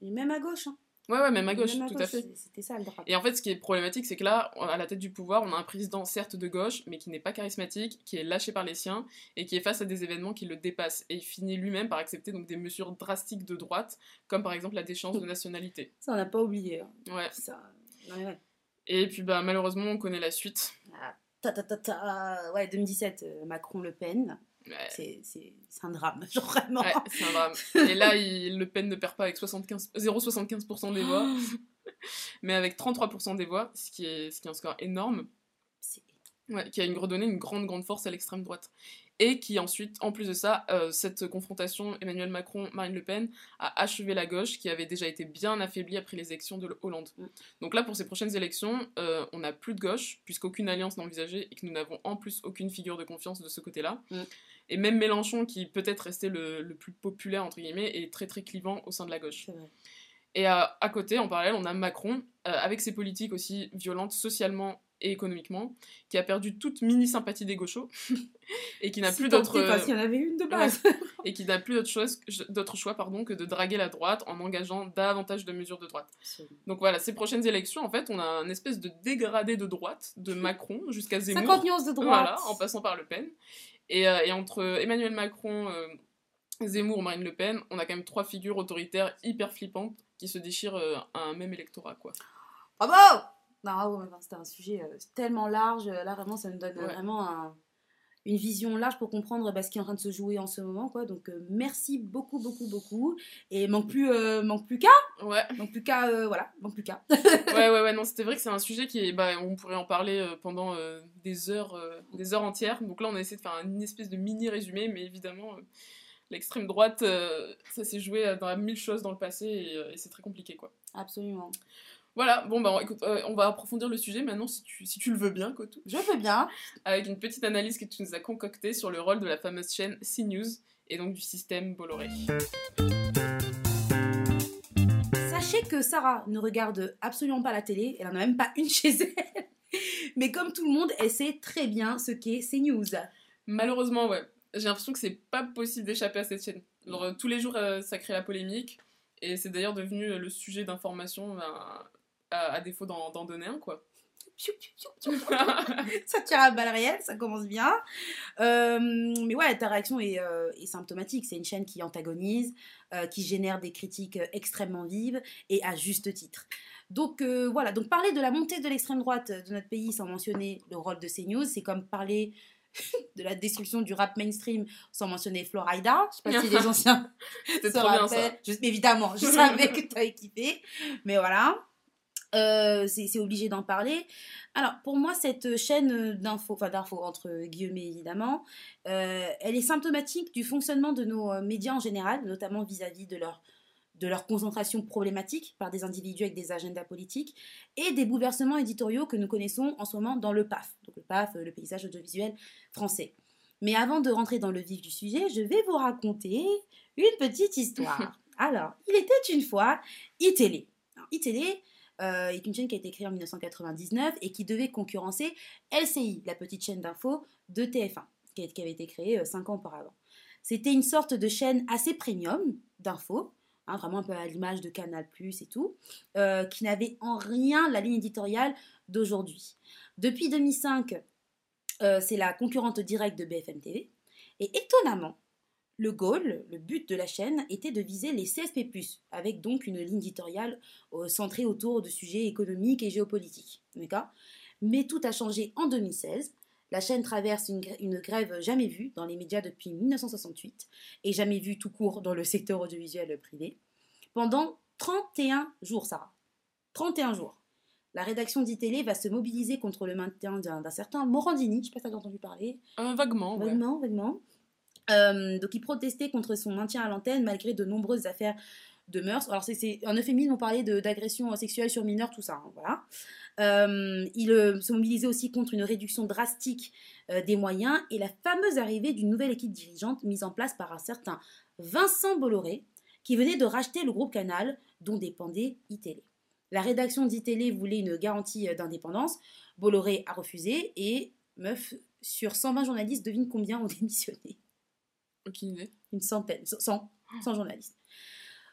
Et même à gauche. Hein. Ouais, ouais, même à gauche, Même tout à fait. C'était ça le. Et en fait, ce qui est problématique, c'est que là, à la tête du pouvoir, on a un président certes de gauche, mais qui n'est pas charismatique, qui est lâché par les siens, et qui est face à des événements qui le dépassent. Et il finit lui-même par accepter donc des mesures drastiques de droite, comme par exemple la déchéance de nationalité. Ça, on n'a pas oublié. hein. Ça... ouais. Et puis, bah, malheureusement, on connaît la suite. Ah, ta, ta, ta, ta. Ouais, 2017, euh, Macron-Le Pen. Ouais, C'est un drame, genre vraiment. ouais, c'est un drame. Et là, il- Le Pen ne perd pas avec 75 0,75% des voix, mais avec 33% des voix, ce qui est, ce qui est un score énorme. Ouais, qui a une, redonné une grande, grande force à l'extrême droite. Et qui ensuite, en plus de ça, euh, cette confrontation Emmanuel Macron-Marine Le Pen a achevé la gauche, qui avait déjà été bien affaiblie après les élections de Hollande. Mm. Donc là, pour ces prochaines élections, euh, on n'a plus de gauche, puisqu'aucune alliance n'est envisagée et que nous n'avons en plus aucune figure de confiance de ce côté-là. Mm. Et même Mélenchon, qui peut-être resté le, le plus populaire, entre guillemets, est très très clivant au sein de la gauche. Vrai. Et à, à côté, en parallèle, on a Macron, euh, avec ses politiques aussi violentes socialement et économiquement, qui a perdu toute mini sympathie des gauchos et qui n'a plus d'autre est, Parce qu'il y en avait une de base. et qui n'a plus d'autre chose- choix pardon que de draguer la droite en engageant davantage de mesures de droite. Absolument. Donc voilà, ces prochaines élections, en fait, on a un espèce de dégradé de droite de Macron jusqu'à Zemmour. 50 nuances de droite. Voilà, en passant par Le Pen. Et, euh, et entre Emmanuel Macron, euh, Zemmour, Marine Le Pen, on a quand même trois figures autoritaires hyper flippantes qui se déchirent euh, à un même électorat, quoi. Bravo Non, ah enfin, c'était un sujet tellement large. Là, vraiment, ça nous donne Ouais. vraiment un- une vision large pour comprendre bah, ce qui est en train de se jouer en ce moment. Quoi. Donc, euh, merci beaucoup, beaucoup, beaucoup. Et manque plus, euh, manque plus qu'à. Ouais, Manque plus qu'à. euh, voilà, manque plus qu'à. ouais, ouais, ouais, non, c'était vrai que c'est un sujet qui est. Bah, on pourrait en parler euh, pendant euh, des heures, des heures entières. Donc là, on a essayé de faire une espèce de mini résumé, mais évidemment, l'extrême droite, ça s'est joué dans mille choses dans le passé et, et c'est très compliqué, quoi. Absolument. Voilà, bon, bah, écoute, euh, on va approfondir le sujet maintenant si tu, si tu le veux bien, Kotou. Je veux bien. avec une petite analyse que tu nous as concoctée sur le rôle de la fameuse chaîne CNews et donc du système Bolloré. Sachez que Sarah ne regarde absolument pas la télé. Elle en a même pas une chez elle. Mais comme tout le monde, elle sait très bien ce qu'est CNews. Malheureusement, ouais, j'ai l'impression que c'est pas possible d'échapper à cette chaîne. Alors, tous les jours, euh, ça crée la polémique et c'est d'ailleurs devenu le sujet d'information ben, à, défaut d'en donner un, quoi. Ça tire à balles réelles, ça commence bien. Euh, mais ouais, ta réaction est, euh, est symptomatique. C'est une chaîne qui antagonise, euh, qui génère des critiques extrêmement vives et à juste titre. Donc voilà, donc parler de la montée de l'extrême droite de notre pays sans mentionner le rôle de CNews, c'est comme parler de la destruction du rap mainstream sans mentionner Florida. Je sais pas si les anciens se trop bien ça. rappellent. Je- évidemment, je savais que tu avais kiffé. Mais voilà. Euh, c'est obligé d'en parler. Alors, pour moi, cette chaîne d'infos, enfin d'infos entre guillemets évidemment, euh, elle est symptomatique du fonctionnement de nos euh, médias en général, notamment vis-à-vis de leur, de leur concentration problématique par des individus avec des agendas politiques et des bouleversements éditoriaux que nous connaissons en ce moment dans le PAF, donc le PAF, euh, le paysage audiovisuel français. Mais avant de rentrer dans le vif du sujet, je vais vous raconter une petite histoire. Alors, il était une fois iTélé. Alors, iTélé euh, est une chaîne qui a été créée en 1999 et qui devait concurrencer LCI, la petite chaîne d'info de TF1, qui avait été créée euh, cinq ans auparavant. C'était une sorte de chaîne assez premium d'infos, hein, vraiment un peu à l'image de Canal+, et tout, euh, qui n'avait en rien la ligne éditoriale d'aujourd'hui. Depuis 2005, euh, c'est la concurrente directe de BFM TV, et étonnamment, le goal, le but de la chaîne, était de viser les CSP+, avec donc une ligne éditoriale euh, centrée autour de sujets économiques et géopolitiques. Mais tout a changé en 2016. La chaîne traverse une, gr- une grève jamais vue dans les médias depuis 1968 et jamais vue tout court dans le secteur audiovisuel privé. Pendant 31 jours, Sarah. 31 jours. La rédaction d'ITélé va se mobiliser contre le maintien d'un certain Morandini. Je ne sais pas si tu as entendu parler. Euh, vaguement, ouais. Vaguement, vaguement. Euh, donc il protestait contre son maintien à l'antenne malgré de nombreuses affaires de mœurs. Alors, c'est euphémisme, on parlait d'agression sexuelle sur mineurs, tout ça. Hein, voilà. Euh, il euh, se mobilisait aussi contre une réduction drastique euh, des moyens et la fameuse arrivée d'une nouvelle équipe dirigeante mise en place par un certain Vincent Bolloré, qui venait de racheter le groupe Canal, dont dépendait iTélé. La rédaction d'ITélé voulait une garantie d'indépendance. Bolloré a refusé et, meuf, sur 120 journalistes, devine combien ont démissionné Aucune idée. Une centaine, 100, 100 journalistes.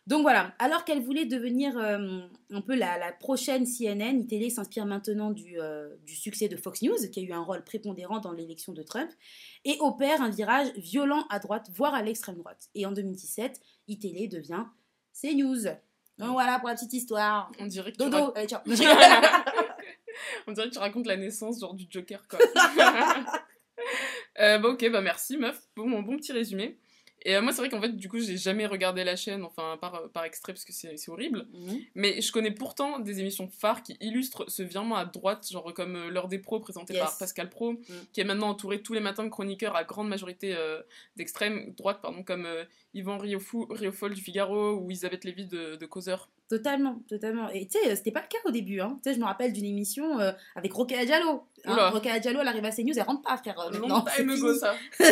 Donc voilà, alors qu'elle voulait devenir euh, un peu la, prochaine CNN, ITélé s'inspire maintenant du, euh, du, succès de Fox News, qui a eu un rôle prépondérant dans l'élection de Trump, et opère un virage violent à droite, voire à l'extrême droite. Et en 2017, ITélé devient CNews. Donc voilà pour la petite histoire. On dirait que Dodo, tu, On dirait que tu racontes la naissance genre du Joker quoi. euh, bah ok, bah merci meuf, bon, bon petit résumé. Et euh, moi, c'est vrai qu'en fait, du coup, j'ai jamais regardé la chaîne, enfin, par, euh, par extrait, parce que c'est horrible. Mhm. Mais je connais pourtant des émissions phares qui illustrent ce virement à droite, genre comme euh, L'heure des pros, présenté par Pascal Pro, mhm. qui est maintenant entouré tous les matins de chroniqueurs à grande majorité d'extrême droite, pardon, comme Yvan Riofol du Figaro ou Elisabeth Lévy de, de Causeur. Totalement, totalement. Et tu sais, c'était pas le cas au début. Hein. Tu sais, je me rappelle d'une émission avec Rokhaya Diallo. Hein, Diallo, elle arrive à CNews, elle rentre pas, frère. Euh, non, go, ça.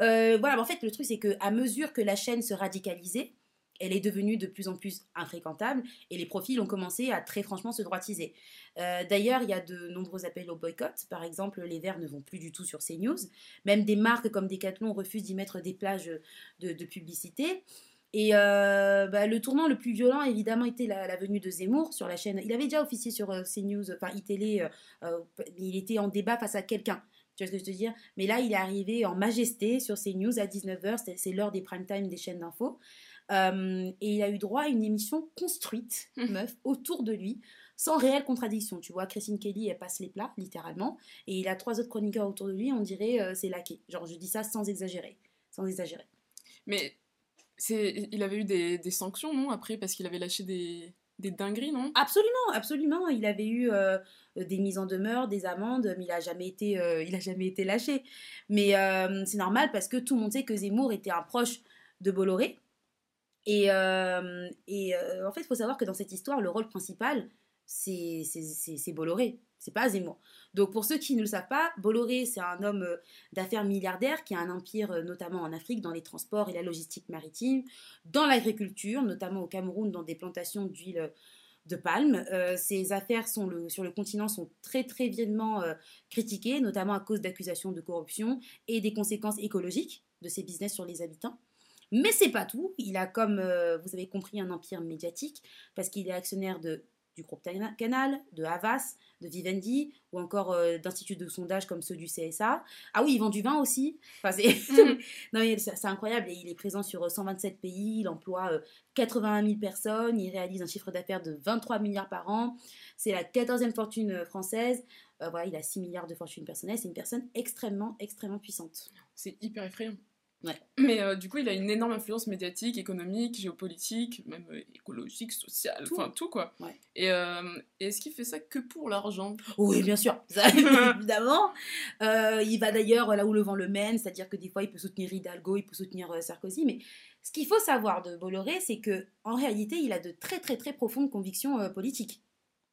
euh, voilà, en fait, le truc, c'est qu'à mesure que la chaîne se radicalisait, elle est devenue de plus en plus infréquentable et les profils ont commencé à très franchement se droitiser. Euh, d'ailleurs, il y a de nombreux appels au boycott. Par exemple, les Verts ne vont plus du tout sur CNews. Même des marques comme Decathlon refusent d'y mettre des plages de, de publicité. Et euh, bah, le tournant le plus violent, évidemment, était la, venue de Zemmour sur la chaîne. Il avait déjà officié sur euh, CNews, enfin iTélé, euh, il était en débat face à quelqu'un. Tu vois ce que je veux dire? Mais là, il est arrivé en majesté sur CNews à 19h, c'est l'heure des prime time des chaînes d'info. et il a eu droit à une émission construite, mmh. meuf, autour de lui, sans réelle contradiction. Tu vois, Christine Kelly, elle passe les plats, littéralement, et il a trois autres chroniqueurs autour de lui, on dirait c'est laqué. Genre, je dis ça sans exagérer. Sans exagérer. Mais il avait eu des, sanctions, non Après, parce qu'il avait lâché des, dingueries, non? Absolument, absolument. Il avait eu euh, des mises en demeure, des amendes, mais il a jamais été, euh, jamais été lâché. Mais euh, c'est normal parce que tout le monde sait que Zemmour était un proche de Bolloré. Et, et en fait, il faut savoir que dans cette histoire, le rôle principal, c'est Bolloré. C'est pas Zemmour. Donc pour ceux qui ne le savent pas, Bolloré, c'est un homme euh, d'affaires milliardaire qui a un empire euh, notamment en Afrique dans les transports et la logistique maritime, dans l'agriculture, notamment au Cameroun dans des plantations d'huile euh, de palme. ses affaires sont sur le continent sont très très vivement critiquées, notamment à cause d'accusations de corruption et des conséquences écologiques de ses business sur les habitants. Mais c'est pas tout. Il a, comme vous avez compris, un empire médiatique parce qu'il est actionnaire de du groupe Canal, de Havas, de Vivendi, ou encore euh, d'instituts de sondage comme ceux du CSA. Ah oui, ils vendent du vin aussi. Enfin, c'est... C'est incroyable. Et il est présent sur 127 euh, pays, il emploie 81 euh, 000 personnes, il réalise un chiffre d'affaires de 23 milliards par an. C'est la 14e fortune française. voilà, il a 6 milliards de fortune personnelle. C'est une personne extrêmement, extrêmement puissante. C'est hyper effrayant. Mais euh, du coup, il a une énorme influence médiatique, économique, géopolitique, même euh, écologique, sociale, enfin tout quoi. Euh, et est-ce qu'il fait ça que pour l'argent? Oui, bien sûr, évidemment. il va d'ailleurs là où le vent le mène, c'est-à-dire que des fois il peut soutenir Hidalgo, il peut soutenir Sarkozy, mais ce qu'il faut savoir de Bolloré, c'est que en réalité, il a de très très très profondes convictions politiques.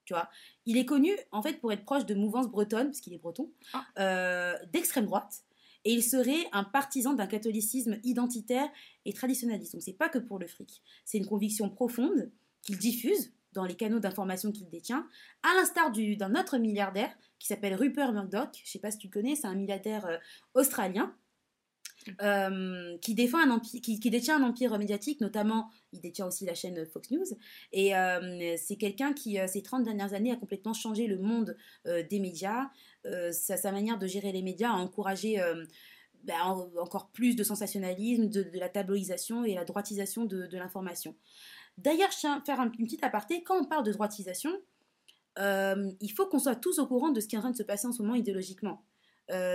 Tu vois, il est connu en fait pour être proche de mouvances bretonnes, parce qu'il est breton, ah. d'extrême droite et il serait un partisan d'un catholicisme identitaire et traditionnaliste. Donc c'est pas que pour le fric, c'est une conviction profonde qu'il diffuse dans les canaux d'information qu'il détient, à l'instar d'un autre milliardaire qui s'appelle Rupert Murdoch, je sais pas si tu connais, c'est un milliardaire euh, australien euh, qui, défend un empire, qui, détient un empire médiatique, notamment il détient aussi la chaîne Fox News. Et euh, c'est quelqu'un qui, ces 30 dernières années, a complètement changé le monde des médias. Sa, sa, manière de gérer les médias a encouragé ben, encore plus de sensationnalisme, de, la tabloïsation et la droitisation de, l'information. D'ailleurs, je tiens à faire un, une petite aparté. Quand on parle de droitisation, il faut qu'on soit tous au courant de ce qui est en train de se passer en ce moment idéologiquement.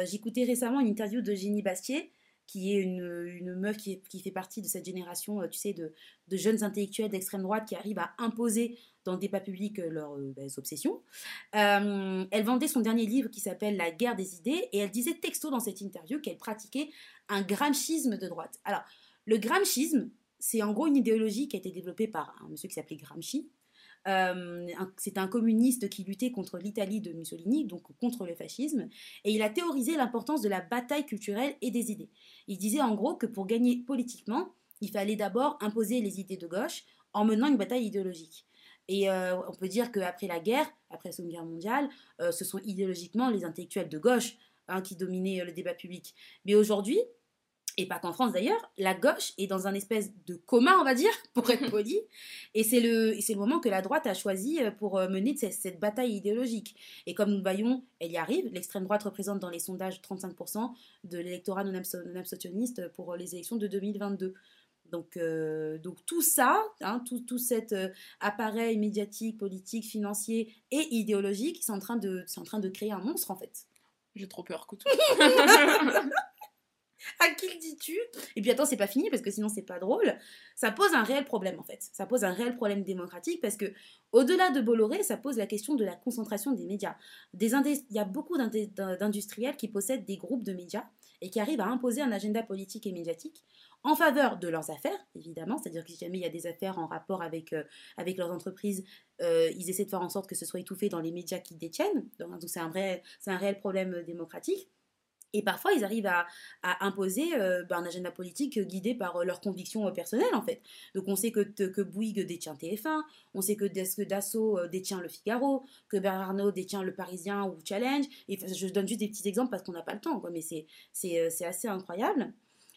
J'écoutais récemment une interview de Jenny Bastier, qui est une, meuf qui, fait partie de cette génération, euh, tu sais, de, jeunes intellectuels d'extrême droite qui arrivent à imposer dans le débat public euh, leurs euh, ben, obsessions. elle vendait son dernier livre qui s'appelle La guerre des idées et elle disait texto dans cette interview qu'elle pratiquait un gramscisme de droite. Alors, le gramscisme, c'est en gros une idéologie qui a été développée par un monsieur qui s'appelait Gramsci. Euh, C'était un communiste qui luttait contre l'Italie de Mussolini, donc contre le fascisme, et il a théorisé l'importance de la bataille culturelle et des idées. Il disait en gros que pour gagner politiquement, il fallait d'abord imposer les idées de gauche en menant une bataille idéologique. Et euh, on peut dire qu'après la guerre, après la Seconde Guerre mondiale, euh, ce sont idéologiquement les intellectuels de gauche hein, qui dominaient le débat public. Mais aujourd'hui, et pas qu'en France d'ailleurs, la gauche est dans un espèce de coma, on va dire, pour être poli. Et c'est le, le moment que la droite a choisi pour mener cette, cette, bataille idéologique. Et comme nous le voyons, elle y arrive. L'extrême droite représente dans les sondages 35% de l'électorat non abstentionniste pour les élections de 2022. Donc, euh, donc tout ça, hein, tout, tout, cet euh, appareil médiatique, politique, financier et idéologique, c'est en, train de, en train de créer un monstre en fait. J'ai trop peur, Coutou. à qui le dis-tu? Et puis attends, c'est pas fini parce que sinon c'est pas drôle. Ça pose un réel problème en fait. Ça pose un réel problème démocratique parce que au-delà de Bolloré, ça pose la question de la concentration des médias. Des Il y a beaucoup d'industriels qui possèdent des groupes de médias et qui arrivent à imposer un agenda politique et médiatique en faveur de leurs affaires, évidemment, c'est-à-dire que si jamais il y a des affaires en rapport avec, euh, avec leurs entreprises, euh, ils essaient de faire en sorte que ce soit étouffé dans les médias qu'ils détiennent, donc c'est un, un réel problème euh, démocratique. Et parfois, ils arrivent à, imposer euh, ben, un agenda politique guidé par euh, leurs convictions euh, personnelles, en fait. Donc, on sait que, Bouygues détient TF1, on sait que, Dassault détient Le Figaro, que Bernard Arnault détient Le Parisien ou Challenge. Je donne juste des petits exemples parce qu'on n'a pas le temps, mais c'est assez incroyable.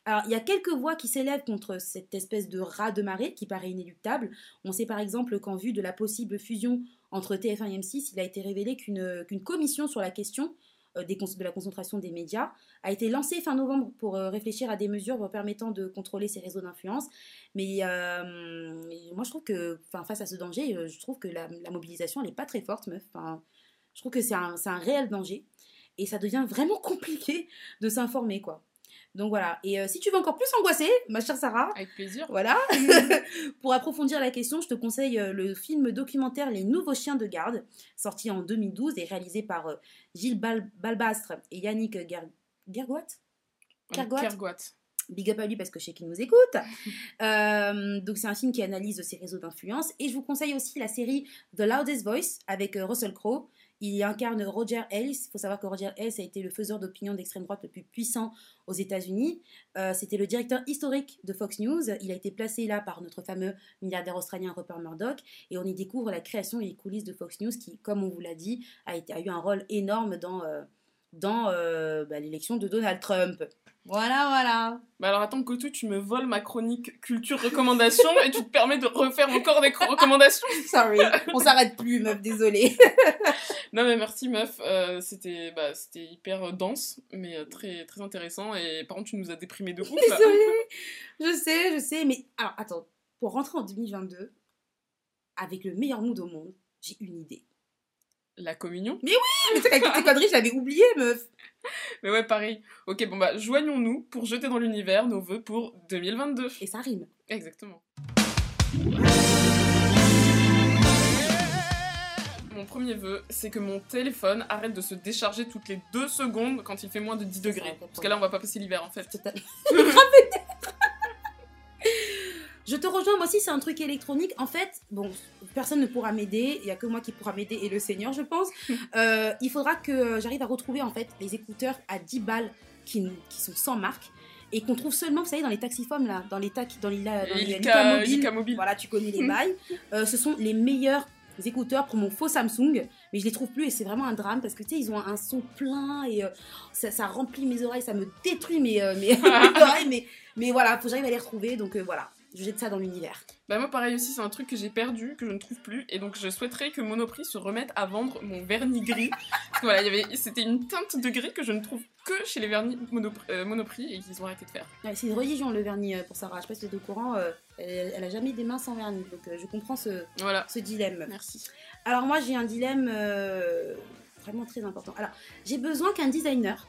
Alors, il y a quelques voix qui s'élèvent contre cette espèce de rat de marée qui paraît inéluctable. On sait par exemple qu'en vue de la possible fusion entre TF1 et M6, il a été révélé qu'une commission sur la question euh, de la concentration des médias, a été lancé fin novembre pour euh, réfléchir à des mesures permettant de contrôler ces réseaux d'influence. Mais euh, moi, je trouve que face à ce danger, je trouve que la, mobilisation, n'est pas très forte, meuf. je trouve que c'est un, un réel danger. Et ça devient vraiment compliqué de s'informer, quoi. Donc voilà. Et euh, si tu veux encore plus angoisser, ma chère Sarah. Avec plaisir. Voilà. pour approfondir la question, je te conseille euh, le film documentaire Les Nouveaux Chiens de Garde, sorti en 2012 et réalisé par euh, Gilles Balbastre et Yannick Gergoat. Gergoat. Big up à lui parce que je sais qu'il nous écoute. donc c'est un film qui analyse ces réseaux d'influence. Et je vous conseille aussi la série The Loudest Voice avec Russell Crowe. Il incarne Roger Ailes. Il faut savoir que Roger Ailes a été le faiseur d'opinion d'extrême droite le plus puissant aux États-Unis. Euh, c'était le directeur historique de Fox News. Il a été placé là par notre fameux milliardaire australien Rupert Murdoch. Et on y découvre la création et les coulisses de Fox News qui, comme on vous l'a dit, a, eu un rôle énorme dans, euh, dans euh, bah, l'élection de Donald Trump. Voilà, voilà. Bah alors attends, Kotou, tu me voles ma chronique culture recommandation et tu te permets de refaire encore des recommandations Sorry, on s'arrête plus, meuf, désolée. non mais merci, meuf. Euh, c'était bah, hyper dense, mais euh, très, très intéressant. Et par contre, tu nous as déprimé de ouf. Désolée. Je sais, je sais. Mais alors, attends, pour rentrer en 2022, avec le meilleur mood au monde, j'ai une idée. La communion Mais oui Mais tes conneries, je l'avais oublié, meuf Mais ouais, pareil. Ok, bon bah, joignons-nous pour jeter dans l'univers nos vœux pour 2022. Et ça rime. Exactement. Mon premier vœu, c'est que mon téléphone arrête de se décharger toutes les deux secondes quand il fait moins de 10 degrés. Parce que là, on va pas passer l'hiver en fait. Je te rejoins, moi aussi, c'est un truc électronique. En fait, bon, personne ne pourra m'aider. Il n'y a que moi qui pourra m'aider et le Seigneur, je pense. Euh, il faudra que j'arrive à retrouver, en fait, les écouteurs à 10 balles qui, qui sont sans marque et qu'on trouve seulement, vous savez, dans les taxifums, là, dans les, taxis, dans les, dans les, mobiles. Voilà, tu connais les bails. Euh, ce sont les meilleurs écouteurs pour mon faux Samsung, mais je les trouve plus et c'est vraiment un drame parce que tu sais, ils ont un, son plein et euh, ça, remplit mes oreilles, ça me détruit mes, mes, oreilles, mais, mais voilà, faut que j'arrive à les retrouver, donc voilà je jette ça dans l'univers. Bah moi pareil aussi, c'est un truc que j'ai perdu, que je ne trouve plus, et donc je souhaiterais que Monoprix se remette à vendre mon vernis gris. Parce que voilà, y avait, c'était une teinte de gris que je ne trouve que chez les vernis euh, Monoprix, et qu'ils ont arrêté de faire. c'est une religion le vernis euh, pour Sarah, je sais pas si tu es au courant, euh, elle, a jamais des mains sans vernis, donc je comprends ce, voilà. ce dilemme. Merci. Alors moi j'ai un dilemme vraiment très important. Alors j'ai besoin qu'un designer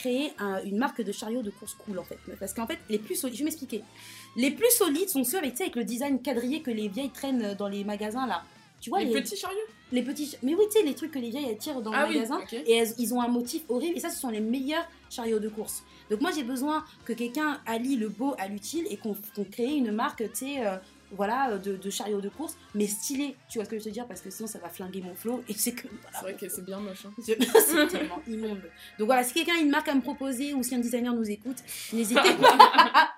crée une marque de chariot de course cool en fait. Parce qu'en fait, les plus solides, je vais m'expliquer. Les plus solides sont ceux avec, avec le design quadrillé que les vieilles traînent dans les magasins là. Tu vois les, petits chariots? Les petits. Mais oui, tu sais, les trucs que les vieilles elles tirent dans Ah le oui, magasin. ok. Et elles- ils ont un motif horrible. Et ça, ce sont les meilleurs chariots de course. Donc moi, j'ai besoin que quelqu'un allie le beau à l'utile et qu'on qu'on crée une marque, tu sais, euh, voilà, de, de chariot de course, mais stylé. Tu vois ce que je veux te dire Parce que sinon, ça va flinguer mon flow. Et c'est que. voilà. C'est vrai que c'est bien moche. hein. C'est c'est tellement immonde. Donc voilà, si quelqu'un a une marque à me proposer ou si un designer nous écoute, n'hésitez pas.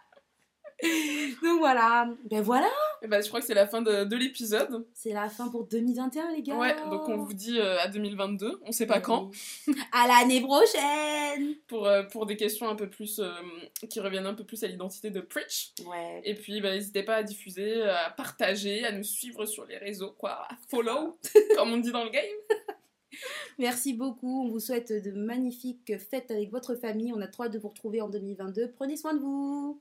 Donc voilà, ben voilà, Et bah, je crois que c'est la fin de, de l'épisode. c'est la fin pour 2021 les gars. Ouais, donc on vous dit euh, à 2022, on sait pas quand, À l'année prochaine. pour, euh, pour des questions un peu plus euh, qui reviennent un peu plus à l'identité de Preach. Ouais. Et puis, bah, n'hésitez pas à diffuser, à partager, à nous suivre sur les réseaux, quoi, à follow, comme on dit dans le game. Merci beaucoup. On vous souhaite de magnifiques fêtes avec votre famille. On a trop hâte de vous retrouver en 2022. Prenez soin de vous.